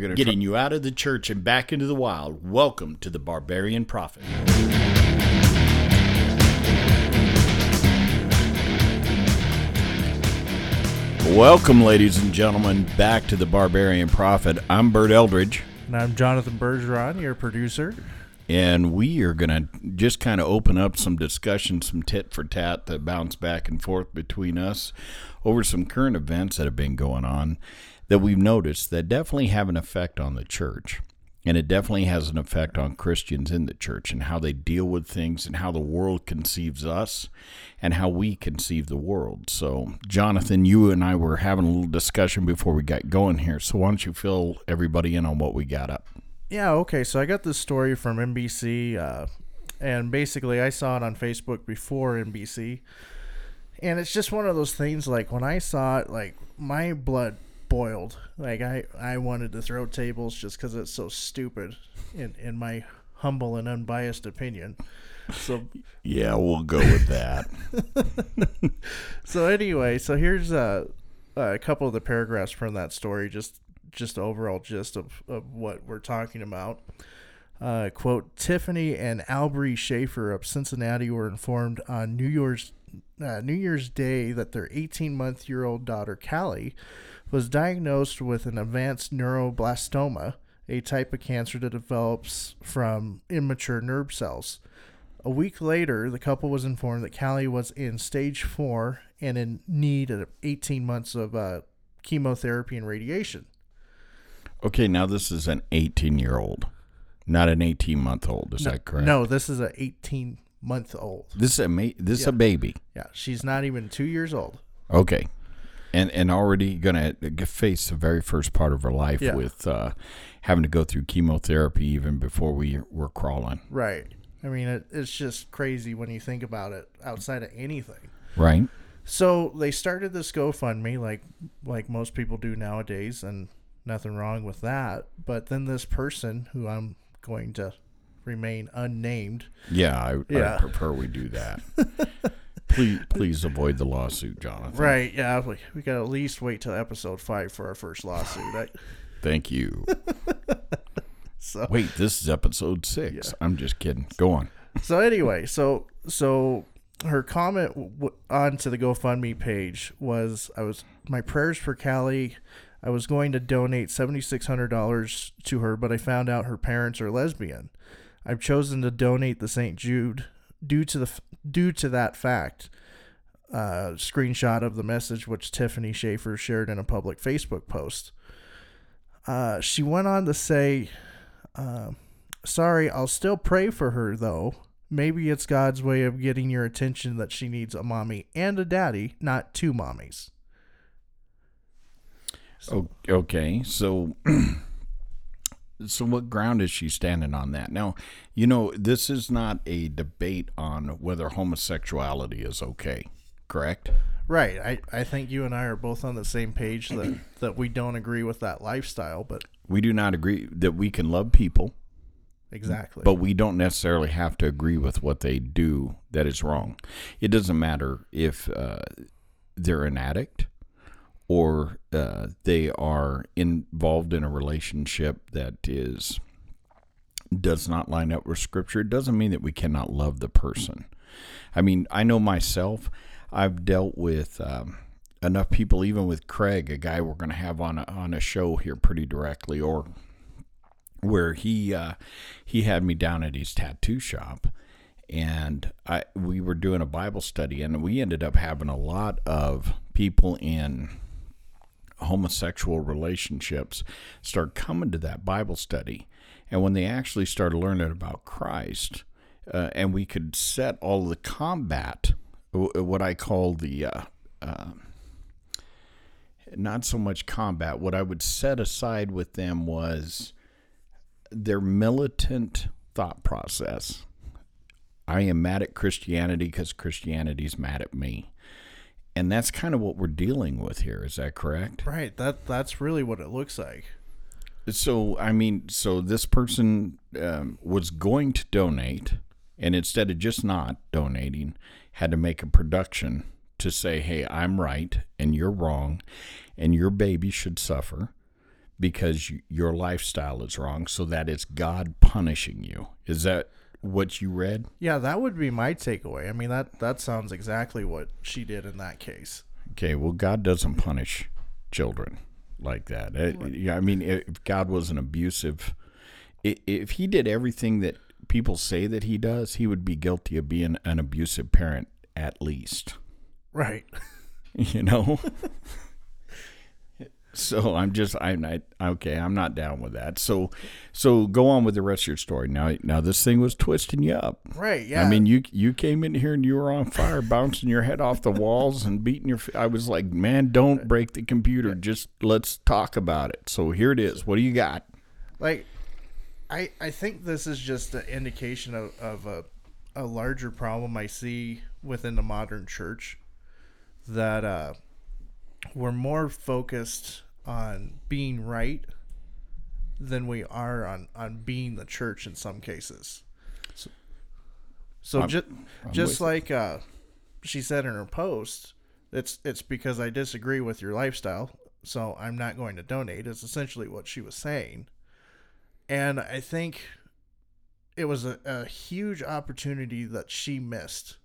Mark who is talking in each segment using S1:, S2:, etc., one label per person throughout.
S1: Getting you out of the church and back into the wild. Welcome to the Barbarian Prophet. Welcome, ladies and gentlemen, back to the Barbarian Prophet. I'm Bert Eldridge,
S2: And I'm Jonathan Bergeron, your producer.
S1: and we are going to just kind of open up some discussion, some tit for tat that bounce back and forth between us over some current events that have been going on that we've noticed that definitely have an effect on the church. And it definitely has an effect on Christians in the church and how they deal with things and how the world conceives us and how we conceive the world. So, Jonathan, you and I were having a little discussion before we got going here. So, why don't you fill everybody in on what we got up?
S2: Yeah, okay. So I got this story from NBC, uh, and basically I saw it on Facebook before NBC. And it's just one of those things like when I saw it, like my blood boiled. Like I, I wanted to throw tables just because it's so stupid, in, in my humble and unbiased opinion. So
S1: Yeah, we'll go with that.
S2: so anyway, so here's uh, a couple of the paragraphs from that story, just just overall gist of, of what we're talking about. Uh, quote: Tiffany and Albry Schaefer of Cincinnati were informed on New Year's uh, New Year's Day that their 18 month year old daughter Callie was diagnosed with an advanced neuroblastoma, a type of cancer that develops from immature nerve cells. A week later, the couple was informed that Callie was in stage four and in need of 18 months of uh, chemotherapy and radiation.
S1: Okay, now this is an 18 year old, not an 18 month old. Is
S2: no,
S1: that correct?
S2: No, this is a 18 month old.
S1: This is a ma- this is
S2: Yeah.
S1: a baby.
S2: Yeah, she's not even two years old.
S1: Okay. And and already gonna face the very first part of her life
S2: Yeah.
S1: with uh, having to go through chemotherapy even before we were crawling.
S2: Right. I mean, it, it's just crazy when you think about it outside of anything.
S1: Right.
S2: So they started this GoFundMe like like most people do nowadays, and nothing wrong with that. But then this person, who I'm going to remain unnamed,
S1: Yeah, I, I prefer we do that. please please avoid the lawsuit, Jonathan.
S2: right? Yeah, we, we got to at least wait till episode five for our first lawsuit. I,
S1: Thank you.
S2: so
S1: Wait, this is episode six.
S2: Yeah.
S1: I'm just kidding. Go on.
S2: so anyway, so so her comment w- onto the GoFundMe page was, "I was my prayers for Callie. I was going to donate seventy six hundred dollars to her, but I found out her parents are lesbian. I've chosen to donate the St. Jude due to the due to that fact." Uh, screenshot of the message which Tiffany Schaefer shared in a public Facebook post. Uh, she went on to say, uh, Sorry, I'll still pray for her though. Maybe it's God's way of getting your attention that she needs a mommy and a daddy, not two mommies.
S1: O- Okay, so so what ground is she standing on that? Now, you know, this is not a debate on whether homosexuality is okay, correct?
S2: Right. I, I think you and I are both on the same page that, that we don't agree with that lifestyle, but
S1: We do not agree that we can love people,
S2: exactly.
S1: but we don't necessarily have to agree with what they do that is wrong. It doesn't matter if uh, they're an addict or uh, they are involved in a relationship that is does not line up with scripture. It doesn't mean that we cannot love the person. I mean, I know myself. I've dealt with um, enough people, even with Craig, a guy we're going to have on a, on a show here pretty directly, or where he uh, he had me down at his tattoo shop, and I we were doing a Bible study, and we ended up having a lot of people in homosexual relationships start coming to that Bible study, and when they actually started learning about Christ, uh, and we could set all the combat, what I call the uh, uh, not so much combat. What I would set aside with them was their militant thought process. I am mad at Christianity because Christianity's mad at me. And that's kind of what we're dealing with here. Is that correct?
S2: right. That that's really what it looks like.
S1: So, I mean, so this person um, was going to donate, and instead of just not donating, had to make a production to say, hey, I'm right and you're wrong, and your baby should suffer because your lifestyle is wrong, so that it's God punishing you. Is that what you read?
S2: Yeah, that would be my takeaway. I mean, that that sounds exactly what she did in that case.
S1: Okay, well, God doesn't punish children like that. Eh, it- yeah, I mean, if God was an abusive, if He did everything that people say that He does, He would be guilty of being an abusive parent at least.
S2: Right.
S1: You know. so I'm just I'm not okay. I'm not down with that. So, so go on with the rest of your story. Now, now this thing was twisting you up.
S2: Right. Yeah.
S1: I mean, you you came in here and you were on fire, bouncing your head off the walls and beating your. I was like, man, don't break the computer. Just let's talk about it. So here it is. What do you got?
S2: like I I think this is just an indication of, of a a larger problem I see within the modern church that uh we're more focused on being right than we are on on being the church in some cases. So
S1: I'm-
S2: just
S1: I'm
S2: just like uh she said in her post, it's it's because I disagree with your lifestyle, so I'm not going to donate. Is essentially what she was saying, and I think it was a, a huge opportunity that she missed,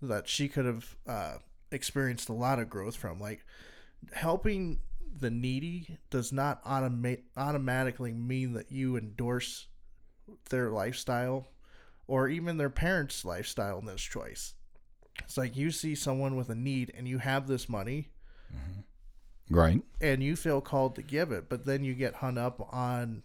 S2: that she could have uh, experienced a lot of growth from. Like helping the needy does not automate automatically mean that you endorse their lifestyle or even their parents' lifestyle in this choice. It's like you see someone with a need and you have this money mm-hmm.
S1: Right.
S2: and you feel called to give it, but then you get hung up on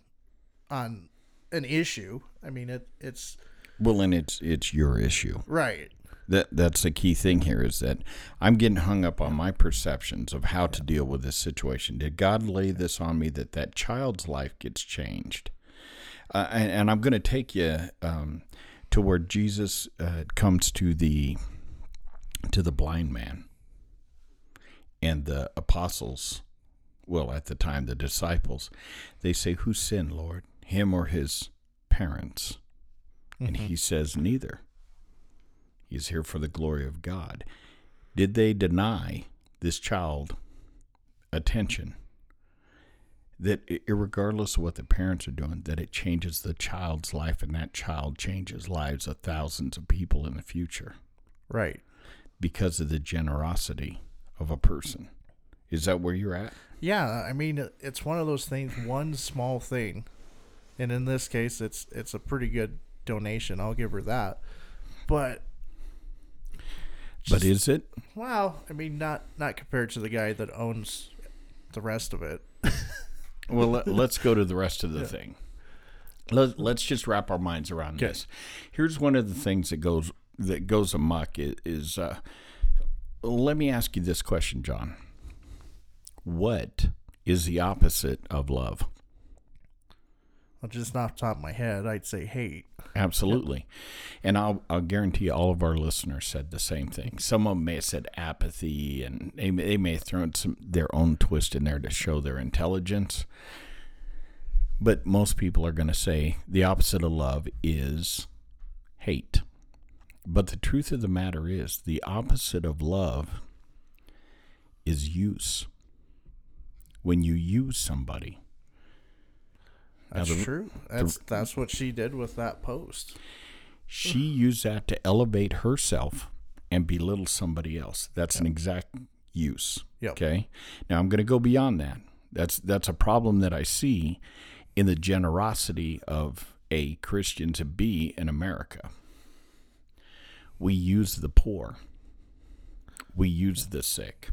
S2: on an issue. I mean it it's
S1: Well, and it's it's your issue.
S2: right.
S1: That that's the key thing here is that I'm getting hung up on my perceptions of how to deal with this situation. Did God lay this on me that that child's life gets changed? Uh, and, and I'm going to take you um, to where Jesus uh, comes to the to the blind man and the apostles. Well, at the time, the disciples, they say, "Who sinned, Lord, him or his parents?" And he says, "Neither." He's here for the glory of God. Did they deny this child attention? That regardless of what the parents are doing, that it changes the child's life and that child changes lives of thousands of people in the future
S2: Right.
S1: because of the generosity of a person. Is that where you're at?
S2: Yeah, I mean it's one of those things one small thing. And in this case it's it's a pretty good donation. I'll give her that. But
S1: But is it?
S2: well, I mean not not compared to the guy that owns the rest of it.
S1: Well, let, let's go to the rest of the thing. Let, let's just wrap our minds around
S2: Okay.
S1: this. Here's one of the things that goes that goes amok is, is uh, let me ask you this question, John. What is the opposite of love?
S2: Just off the top of my head, I'd say hate.
S1: Absolutely. And I'll, I'll guarantee all of our listeners said the same thing. Some of them may have said apathy, and they, may- they may have thrown some their own twist in there to show their intelligence. But most people are going to say the opposite of love is hate. But the truth of the matter is, the opposite of love is use. When you use somebody,
S2: That's
S1: the-
S2: true. That's that's what she did with that post.
S1: she used that to elevate herself and belittle somebody else. That's an exact use.
S2: Yep.
S1: Okay. Now I'm going to go beyond that. That's that's a problem that I see in the generosity of a Christian to be in America. We use the poor. We use the sick.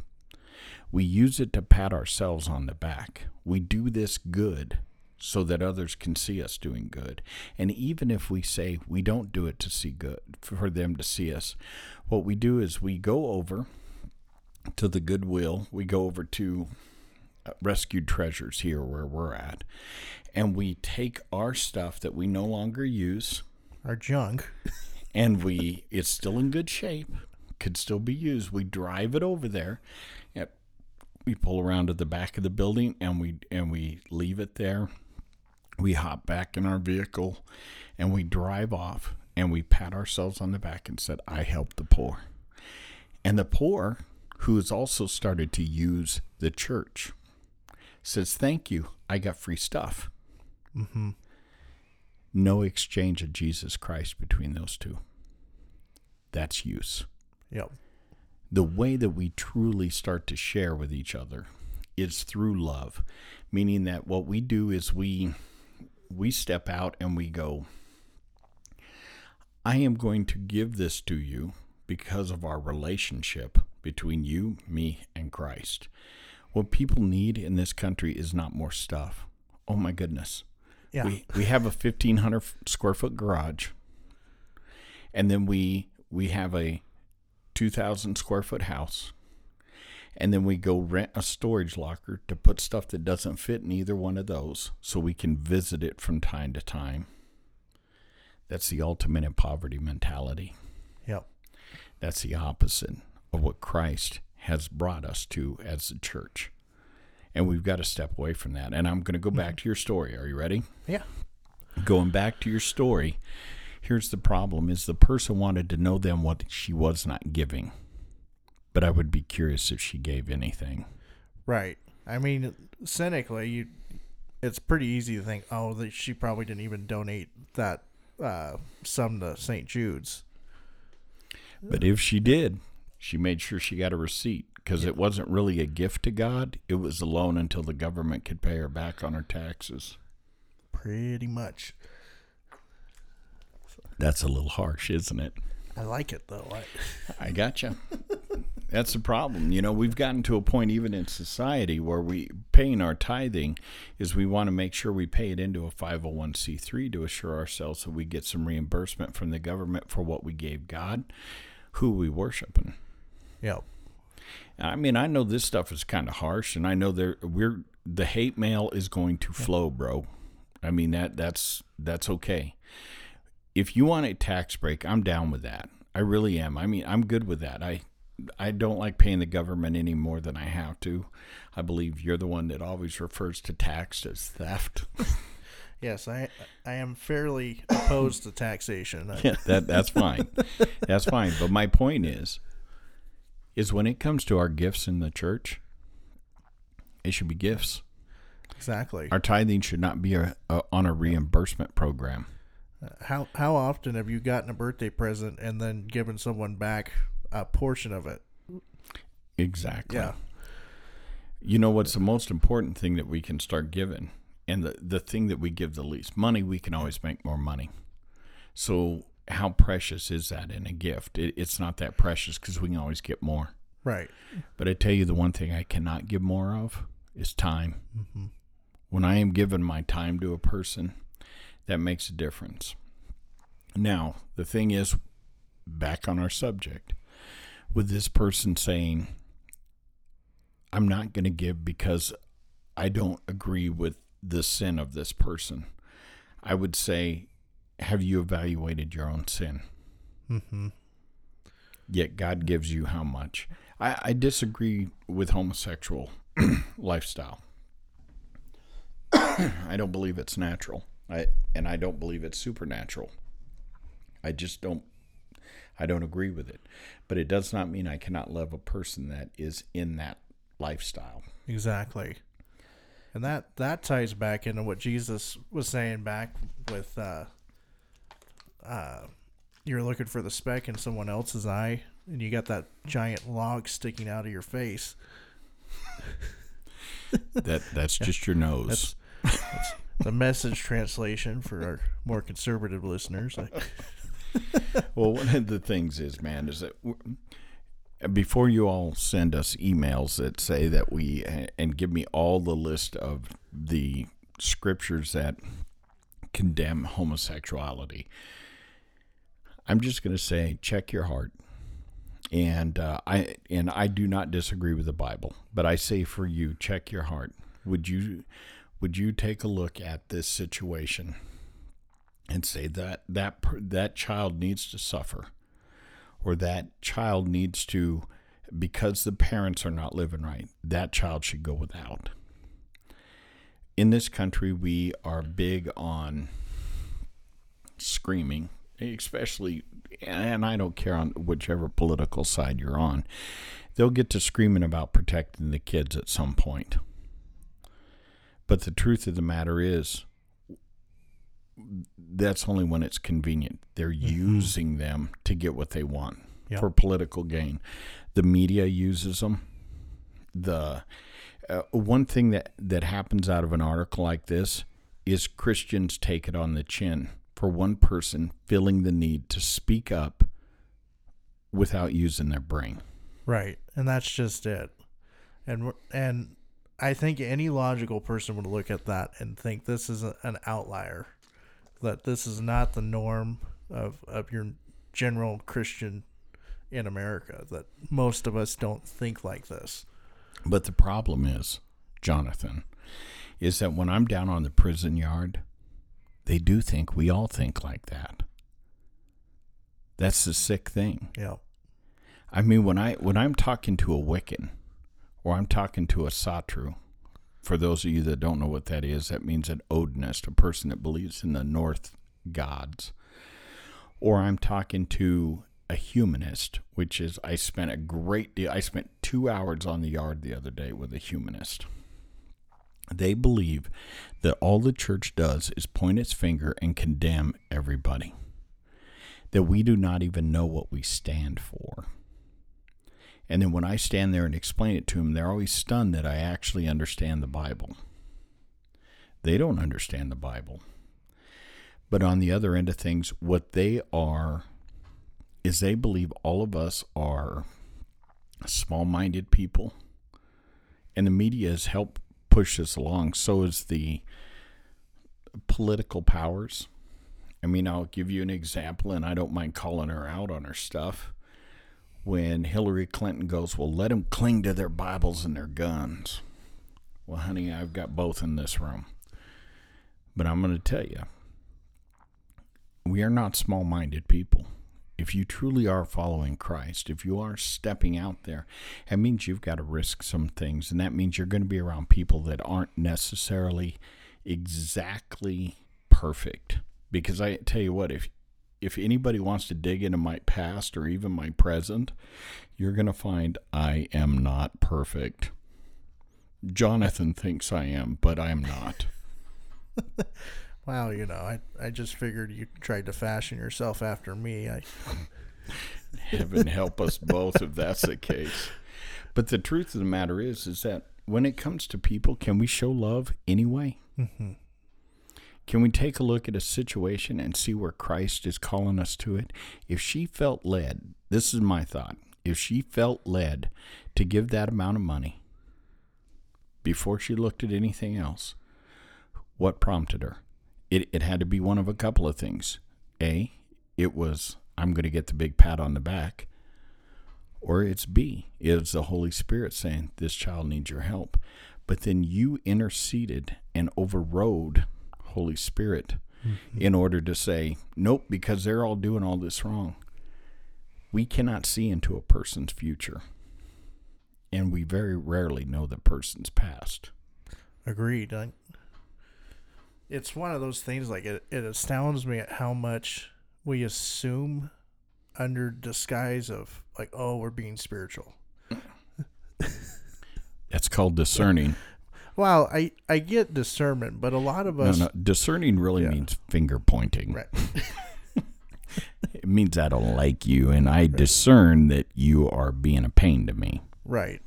S1: We use it to pat ourselves on the back. We do this good so that others can see us doing good. And even if we say we don't do it to see good, for them to see us, what we do is we go over to the Goodwill, we go over to uh, Rescued Treasures here where we're at, and we take our stuff that we no longer use.
S2: Our junk.
S1: and we it's still in good shape could still be used. We drive it over there. We pull around to the back of the building and we and we leave it there we hop back in our vehicle and we drive off and we pat ourselves on the back and said i helped the poor and the poor who has also started to use the church says, Thank you. I got free stuff.
S2: Mm-hmm.
S1: No exchange of Jesus Christ between those two. That's use.
S2: Yep.
S1: The way that we truly start to share with each other is through love, meaning that what we do is we we step out and we go, I am going to give this to you because of our relationship between you, me, and Christ. What people need in this country is not more stuff. Oh my goodness.
S2: Yeah.
S1: We we have a 1500 square foot garage. And then we we have a 2000 square foot house. And then we go rent a storage locker to put stuff that doesn't fit in either one of those so we can visit it from time to time. That's the ultimate in poverty mentality.
S2: Yep.
S1: That's the opposite of what Christ has brought us to as a church. And we've got to step away from that. And I'm going to go back to your story. Are you ready?
S2: Yeah.
S1: Going back to your story, here's the problem is the person wanted to know then what she was not giving. But I would be curious if she gave anything.
S2: Right. I mean, cynically, you, it's pretty easy to think, oh, that she probably didn't even donate that uh, sum to St. Jude's.
S1: But if she did, she made sure she got a receipt because it wasn't really a gift to God. It was a loan until the government could pay her back on her taxes.
S2: Pretty much.
S1: That's a little harsh, isn't it?
S2: I like it though. I,
S1: I gotcha. That's the problem. You know, we've gotten to a point even in society where we paying our tithing is we want to make sure we pay it into a 501c3 to assure ourselves that we get some reimbursement from the government for what we gave God, who we worshiping.
S2: yep.
S1: I mean, I know this stuff is kind of harsh, and I know there we're the hate mail is going to flow, bro. I mean that that's that's okay. If you want a tax break, I'm down with that. I really am. I mean, I'm good with that. I I don't like paying the government any more than I have to. I believe you're the one that always refers to tax as theft.
S2: Yes, I I am fairly opposed to taxation.
S1: Yeah, that that's fine. That's fine. But my point is, is when it comes to our gifts in the church, it should be gifts.
S2: Exactly.
S1: Our tithing should not be a, a, on a reimbursement program.
S2: Uh, how how often have you gotten a birthday present and then given someone back a portion of it?
S1: Exactly.
S2: Yeah.
S1: You know what's the most important thing that we can start giving, and the the thing that we give the least money, we can always make more money. So how precious is that in a gift? It, it's not that precious because we can always get more.
S2: Right.
S1: But I tell you, the one thing I cannot give more of is time. Mm-hmm. When I am giving my time to a person, that makes a difference. Now, the thing is, back on our subject, with this person saying, I'm not going to give because I don't agree with the sin of this person, I would say, have you evaluated your own sin?
S2: Mm-hmm.
S1: yet God gives you how much. I, I disagree with homosexual lifestyle. I don't believe it's natural. I and I don't believe it's supernatural. I just don't I don't agree with it. But it does not mean I cannot love a person that is in that lifestyle.
S2: Exactly. And that that ties back into what Jesus was saying back with uh uh you're looking for the speck in someone else's eye and you got that giant log sticking out of your face.
S1: That that's just your nose.
S2: That's the message translation for our more conservative listeners.
S1: Well, one of the things is, man, is that before you all send us emails that say that we and give me all the list of the scriptures that condemn homosexuality, I'm just going to say, check your heart. And uh, I and I do not disagree with the Bible, but I say for you, check your heart. Would you would you take a look at this situation and say that that that child needs to suffer or that child needs to because the parents are not living right that child should go without. In this country we are big on screaming especially and I don't care on whichever political side you're on they'll get to screaming about protecting the kids at some point. But the truth of the matter is, that's only when it's convenient. They're using them to get what they want
S2: Yep.
S1: for political gain. The media uses them. The uh, one thing that that happens out of an article like this is Christians take it on the chin for one person feeling the need to speak up without using their brain.
S2: Right, and that's just it. And and I think any logical person would look at that and think this is a, an outlier, that this is not the norm of of your general Christian in America. That most of us don't think like this.
S1: But the problem is, Jonathan, is that when I'm down on the prison yard, they do think we all think like that. That's the sick thing.
S2: Yeah,
S1: I mean, when I when I'm talking to a Wiccan, or I'm talking to a Satru, for those of you that don't know what that is, that means an Odinist, a person that believes in the North gods, or I'm talking to a humanist, which is I spent a great deal. I spent two hours on the yard the other day with a humanist. They believe that all the church does is point its finger and condemn everybody. That we do not even know what we stand for. And then when I stand there and explain it to them, they're always stunned that I actually understand the Bible. They don't understand the Bible. But on the other end of things, what they are is they believe all of us are small minded people. And the media has helped push us along. So is the political powers. I mean, I'll give you an example, and I don't mind calling her out on her stuff when Hillary Clinton goes, Well, let them cling to their Bibles and their guns. Well, honey, I've got both in this room. But I'm going to tell you, we are not small minded people. If you truly are following Christ, if you are stepping out there, it means you've got to risk some things. And that means you're going to be around people that aren't necessarily exactly perfect. Because I tell you what, if if anybody wants to dig into my past or even my present, you're going to find I am not perfect. Jonathan thinks I am, but I am not.
S2: wow. You know, I I just figured you tried to fashion yourself after me. I
S1: Heaven help us both if that's the case. But the truth of the matter is, is that when it comes to people, can we show love anyway? Mm-hmm. Can we take a look at a situation and see where Christ is calling us to it? If she felt led, this is my thought. If she felt led to give that amount of money before she looked at anything else, what prompted her? It, it had to be one of a couple of things. A, it was, I'm going to get the big pat on the back. Or it's B, it's the Holy Spirit saying, This child needs your help. But then you interceded and overrode Holy Spirit mm-hmm. in order to say, Nope, because they're all doing all this wrong. We cannot see into a person's future. And we very rarely know the person's past.
S2: Agreed. I, it's one of those things like it, it astounds me at how much we assume under disguise of like, oh, we're being spiritual.
S1: That's called discerning.
S2: Well, I, I get discernment, but a lot of us
S1: no, discerning really
S2: Yeah.
S1: means finger pointing.
S2: right.
S1: It means I don't like you, and I discern that you are being a pain to me.
S2: Right.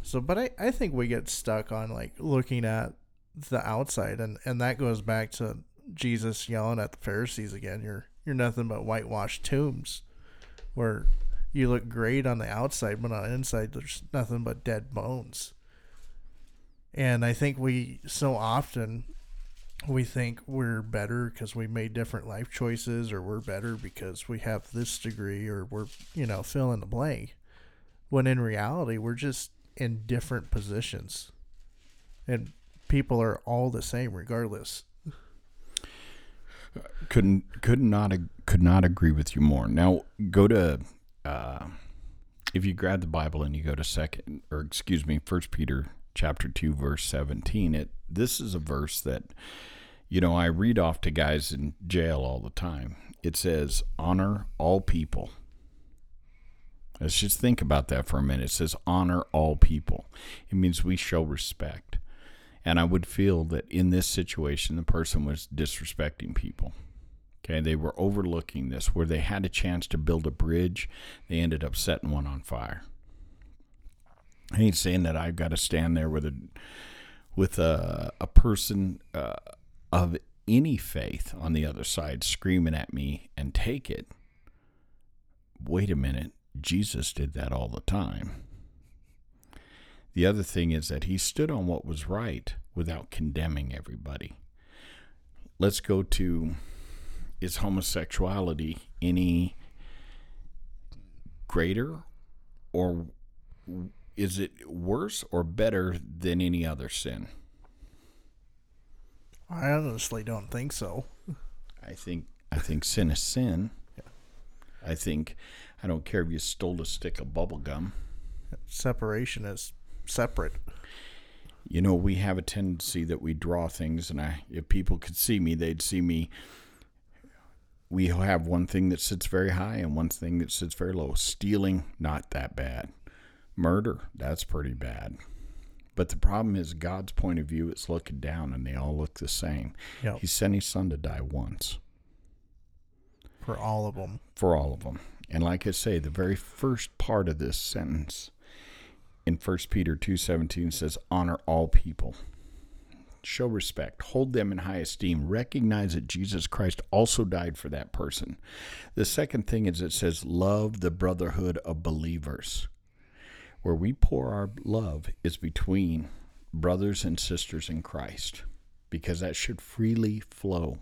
S2: So, but I, I think we get stuck on like looking at the outside, and, and that goes back to Jesus yelling at the Pharisees again. You're you're nothing but whitewashed tombs, where you look great on the outside, but on the inside there's nothing but dead bones. And I think we so often we think we're better because we made different life choices, or we're better because we have this degree, or we're you know fill in the blank. When in reality we're just in different positions. And people are all the same regardless.
S1: Couldn't could not could not agree with you more. Now go to uh, if you grab the Bible and you go to second or excuse me, First Peter chapter two verse seventeen. It this is a verse that you know I read off to guys in jail all the time. It says, "Honor all people." Let's just think about that for a minute. It says, "Honor all people." It means we show respect. And I would feel that in this situation, the person was disrespecting people. Okay, they were overlooking this where they had a chance to build a bridge, they ended up setting one on fire. I ain't saying that I've got to stand there with a with a a person uh, of any faith on the other side screaming at me and take it. Wait a minute, Jesus did that all the time. The other thing is that he stood on what was right without condemning everybody. Let's go to is homosexuality any greater or is it worse or better than any other sin?
S2: I honestly don't think so.
S1: I think I think sin is sin. I think I don't care if you stole a stick of bubble gum.
S2: Separation is separate.
S1: You know, we have a tendency that we draw things, and I, if people could see me, they'd see me. We have one thing that sits very high and one thing that sits very low. Stealing, not that bad. Murder, that's pretty bad. But the problem is, God's point of view is looking down, and they all look the same.
S2: Yep.
S1: He sent his son to die once
S2: For all of them.
S1: for all of them. And like I say, the very first part of this sentence in 1 Peter 2:17 says honor all people. Show respect, hold them in high esteem, recognize that Jesus Christ also died for that person. The second thing is it says love the brotherhood of believers. Where we pour our love is between brothers and sisters in Christ because that should freely flow.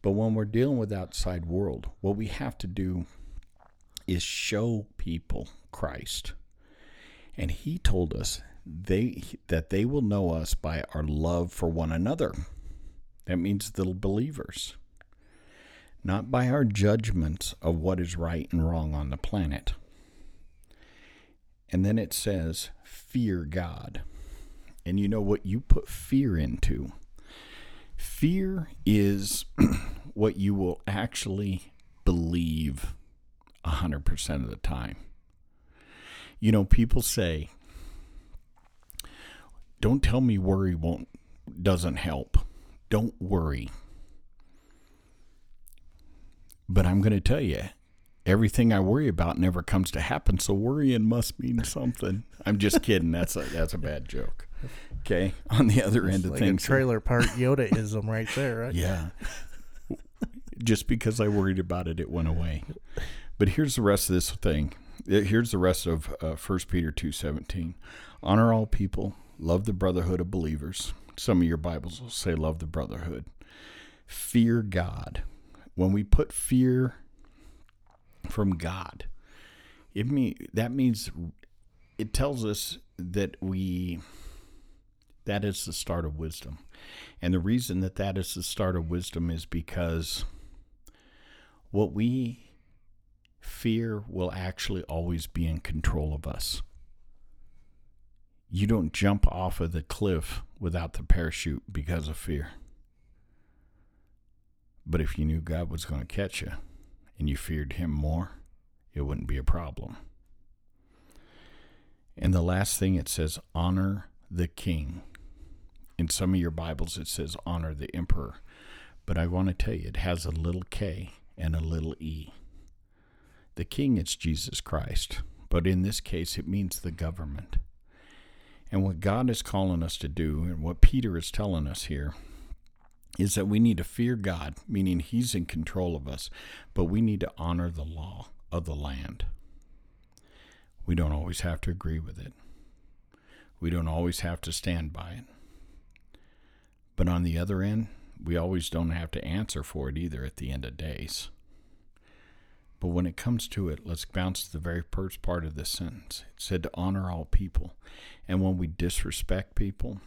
S1: But when we're dealing with outside world, what we have to do is show people Christ. And he told us they that they will know us by our love for one another. That means the believers. Not by our judgments of what is right and wrong on the planet. And then it says, fear God. And you know what you put fear into? Fear is what you will actually believe 100% of the time. You know, people say, "Don't tell me worry won't doesn't help. Don't worry." But I'm going to tell you, everything I worry about never comes to happen, so worrying must mean something. I'm just kidding. That's a that's a bad joke. Okay, on the other end of
S2: Like
S1: things,
S2: a trailer park Yoda-ism right there, right?
S1: yeah. Just because I worried about it, it went away. But here's the rest of this thing. Here's the rest of uh, 1 Peter 2.17. Honor all people. Love the brotherhood of believers. Some of your Bibles will say love the brotherhood. Fear God. When we put fear from God, it mean, that means it tells us that we that is the start of wisdom. And the reason that that is the start of wisdom is because what we fear will actually always be in control of us. You don't jump off of the cliff without the parachute because of fear. But if you knew God was going to catch you and you feared Him more, it wouldn't be a problem. And the last thing it says, honor the king. In some of your Bibles, it says honor the emperor. But I want to tell you, it has a little k and a little e. The king is Jesus Christ, but in this case, it means the government. And what God is calling us to do, and what Peter is telling us here, is that we need to fear God, meaning He's in control of us, but we need to honor the law of the land. We don't always have to agree with it, we don't always have to stand by it. But on the other end, we always don't have to answer for it either at the end of days. But when it comes to it, let's bounce to the very first part of this sentence. It said to honor all people. And when we disrespect people,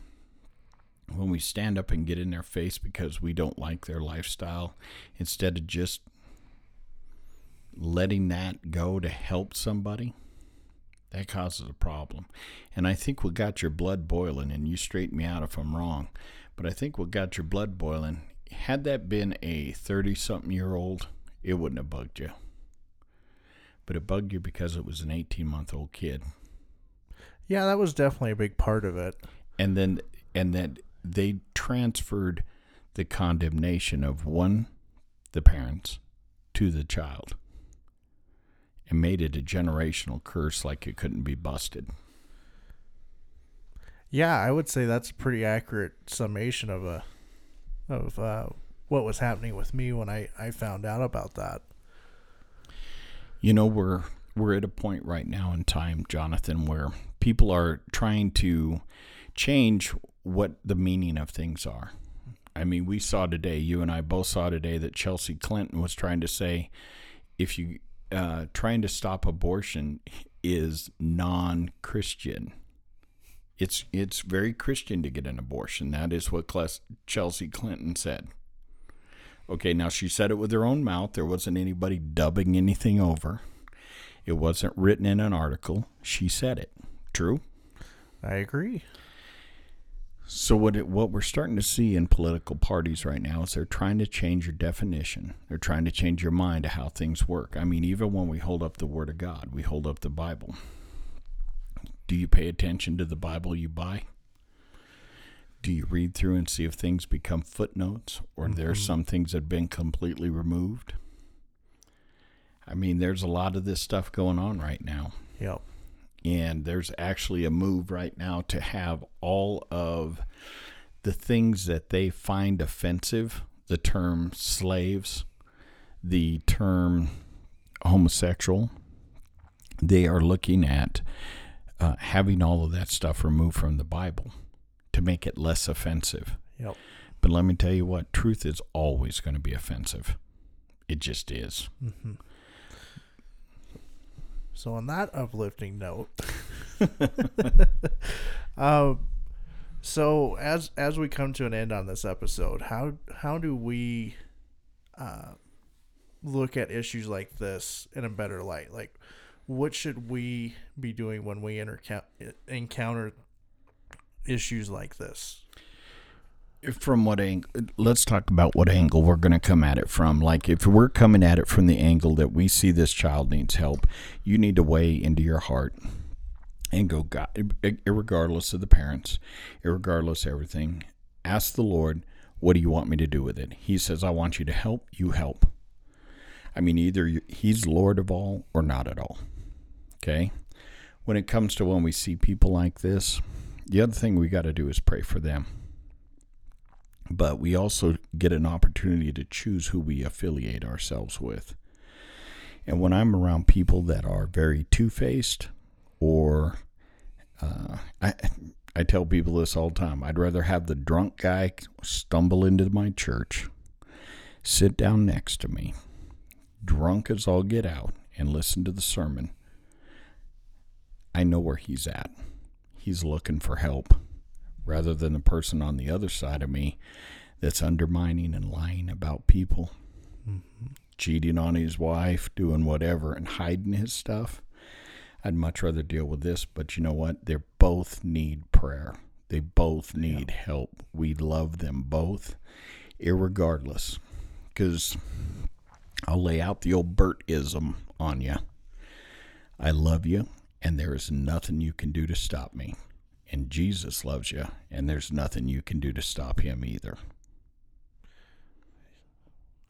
S1: when we stand up and get in their face because we don't like their lifestyle, instead of just letting that go to help somebody, that causes a problem. And I think what got your blood boiling, and you straighten me out if I'm wrong, but I think what got your blood boiling, had that been a 30 something year old, it wouldn't have bugged you. But it bugged you because it was an 18 month old kid.
S2: Yeah, that was definitely a big part of it.
S1: And then and that they transferred the condemnation of one, the parents, to the child and made it a generational curse like it couldn't be busted.
S2: Yeah, I would say that's a pretty accurate summation of a of uh, what was happening with me when I, I found out about that.
S1: You know, we're we're at a point right now in time, Jonathan, where people are trying to change what the meaning of things are. I mean, we saw today, you and I both saw today that Chelsea Clinton was trying to say if you uh, trying to stop abortion is non-Christian. It's it's very Christian to get an abortion. That is what Chelsea Clinton said. Okay, now she said it with her own mouth. There wasn't anybody dubbing anything over. It wasn't written in an article. She said it. True?
S2: I agree.
S1: So what it, what we're starting to see in political parties right now is they're trying to change your definition. They're trying to change your mind to how things work. I mean, even when we hold up the Word of God, we hold up the Bible. Do you pay attention to the Bible you buy? Do you read through and see if things become footnotes or mm-hmm. there's some things that have been completely removed? I mean, there's a lot of this stuff going on right now.
S2: Yep
S1: and there's actually a move right now to have all of the things that they find offensive the term slaves the term homosexual they are looking at uh, having all of that stuff removed from the bible to make it less offensive
S2: yep.
S1: but let me tell you what truth is always going to be offensive it just is
S2: mm-hmm. So on that uplifting note, um, so as as we come to an end on this episode, how how do we uh, look at issues like this in a better light? Like, what should we be doing when we encounter issues like this?
S1: From what angle let's talk about what angle we're going to come at it from. Like if we're coming at it from the angle that we see this child needs help you need to weigh into your heart and go god regardless of the parents regardless of everything ask the lord what do you want me to do with it? He says i want you to help you help. I mean either he's lord of all or not at all okay? When it comes to when we see people like this the other thing we got to do is pray for them but we also get an opportunity to choose who we affiliate ourselves with. And when I'm around people that are very two faced, or uh, I, I tell people this all the time I'd rather have the drunk guy stumble into my church, sit down next to me, drunk as all get out, and listen to the sermon. I know where he's at. He's looking for help rather than the person on the other side of me that's undermining and lying about people, mm-hmm. cheating on his wife, doing whatever, and hiding his stuff. I'd much rather deal with this, but you know what? They both need prayer. They both need yeah. help. We love them both, irregardless. Because I'll lay out the old Bertism on you. I love you, and there is nothing you can do to stop me and Jesus loves you, and there's nothing you can do to stop him either.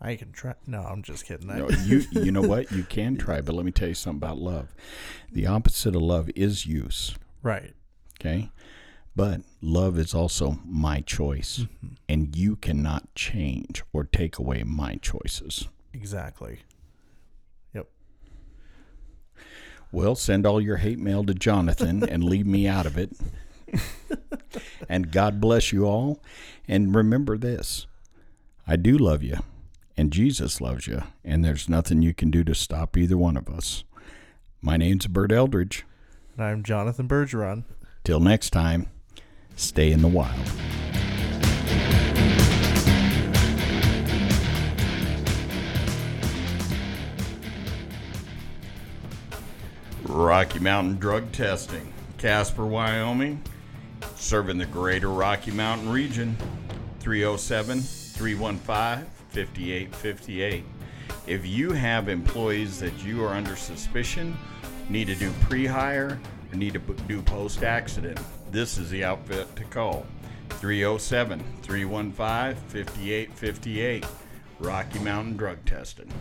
S2: I can try. No, I'm just kidding.
S1: No, you you know what? You can try, but let me tell you something about love. The opposite of love is use.
S2: Right.
S1: Okay. But love is also my choice, mm-hmm. and you cannot change or take away my choices.
S2: Exactly. Yep.
S1: Well, send all your hate mail to Jonathan and leave me out of it. and God bless you all. And remember this I do love you, and Jesus loves you, and there's nothing you can do to stop either one of us. My name's Bert Eldridge.
S2: And I'm Jonathan Bergeron.
S1: Till next time, stay in the wild. Rocky Mountain Drug Testing, Casper, Wyoming serving the greater Rocky Mountain region. 307 315 5858. If you have employees that you are under suspicion, need to do pre hire, or need to do post accident, this is the outfit to call. 307 315 5858. Rocky Mountain Drug Testing.